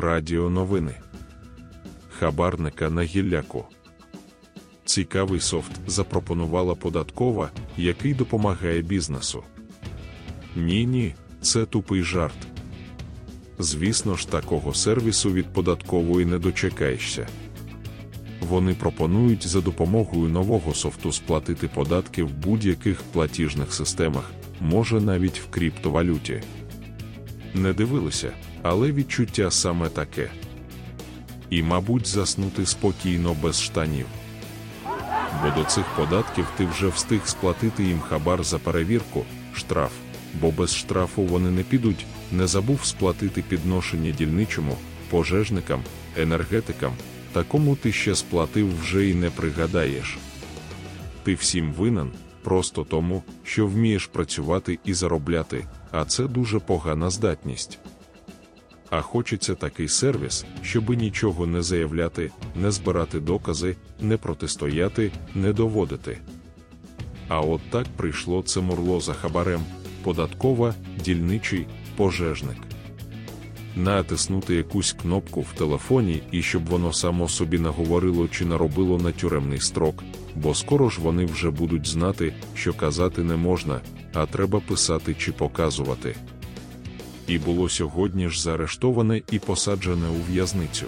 Радіо новини. Хабарника на гілляку. Цікавий софт запропонувала податкова, який допомагає бізнесу. Ні, ні, це тупий жарт. Звісно ж, такого сервісу від податкової не дочекаєшся. Вони пропонують за допомогою нового софту сплатити податки в будь-яких платіжних системах, може навіть в криптовалюті. Не дивилися, але відчуття саме таке. І, мабуть, заснути спокійно без штанів. Бо до цих податків ти вже встиг сплатити їм хабар за перевірку, штраф, бо без штрафу вони не підуть, не забув сплатити підношення дільничому, пожежникам, енергетикам, такому ти ще сплатив вже й не пригадаєш. Ти всім винен, просто тому, що вмієш працювати і заробляти, а це дуже погана здатність. А хочеться такий сервіс, щоби нічого не заявляти, не збирати докази, не протистояти, не доводити. А от так прийшло це мурло за хабарем, податкова, дільничий, пожежник. Натиснути якусь кнопку в телефоні і щоб воно само собі наговорило чи наробило на тюремний строк, бо скоро ж вони вже будуть знати, що казати не можна, а треба писати чи показувати. І було сьогодні ж заарештоване і посаджене у в'язницю.